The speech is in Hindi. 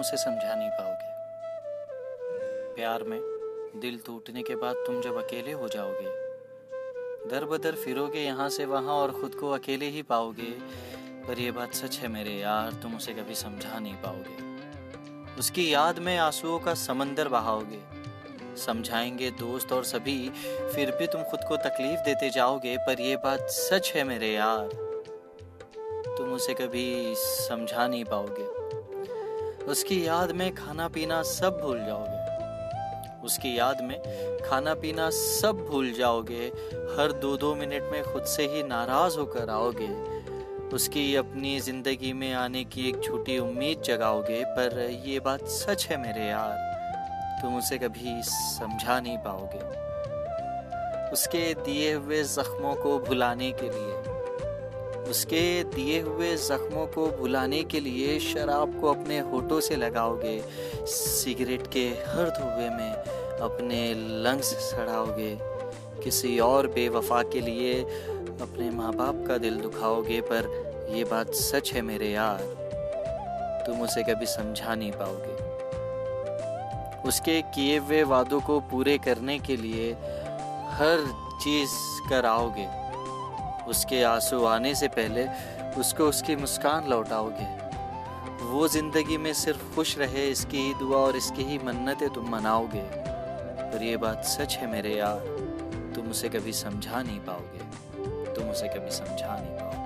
उसे समझा नहीं पाओगे। प्यार में दिल टूटने के बाद तुम जब अकेले हो जाओगे दर बदर फिरोगे यहाँ से वहाँ और खुद को अकेले ही पाओगे, पर यह बात सच है मेरे यार, तुम उसे कभी समझा नहीं पाओगे। उसकी याद में आंसुओं का समंदर बहाओगे। समझाएँगे दोस्त और सभी, फिर भी तुम खुद को तकलीफ़ देते जाओगे, पर यह बात सच है मेरे यार, तुम उसे कभी समझा नहीं पाओगे। उसकी याद में खाना पीना सब भूल जाओगे। उसकी याद में खाना पीना सब भूल जाओगे। हर दो दो मिनट में खुद से ही नाराज़ होकर आओगे। उसकी अपनी ज़िंदगी में आने की एक छोटी उम्मीद जगाओगे, पर ये बात सच है मेरे यार। तुम उसे कभी समझा नहीं पाओगे। उसके दिए हुए ज़ख्मों को भुलाने के लिए उसके दिए हुए ज़ख्मों को भुलाने के लिए शराब को अपने होठों से लगाओगे, सिगरेट के हर धुएँ में अपने लंग्स सड़ाओगे। किसी और बेवफा के लिए अपने माँ बाप का दिल दुखाओगे, पर यह बात सच है मेरे यार। तुम उसे कभी समझा नहीं पाओगे। उसके किए हुए वादों को पूरे करने के लिए हर चीज़ कराओगे। उसके आँसू आने से पहले उसको उसकी मुस्कान लौटाओगे। वो ज़िंदगी में सिर्फ़ खुश रहे, इसकी ही दुआ और इसकी ही मन्नतें तुम मनाओगे। पर ये बात सच है मेरे यार, तुम उसे कभी समझा नहीं पाओगे। तुम उसे कभी समझा नहीं पाओगे।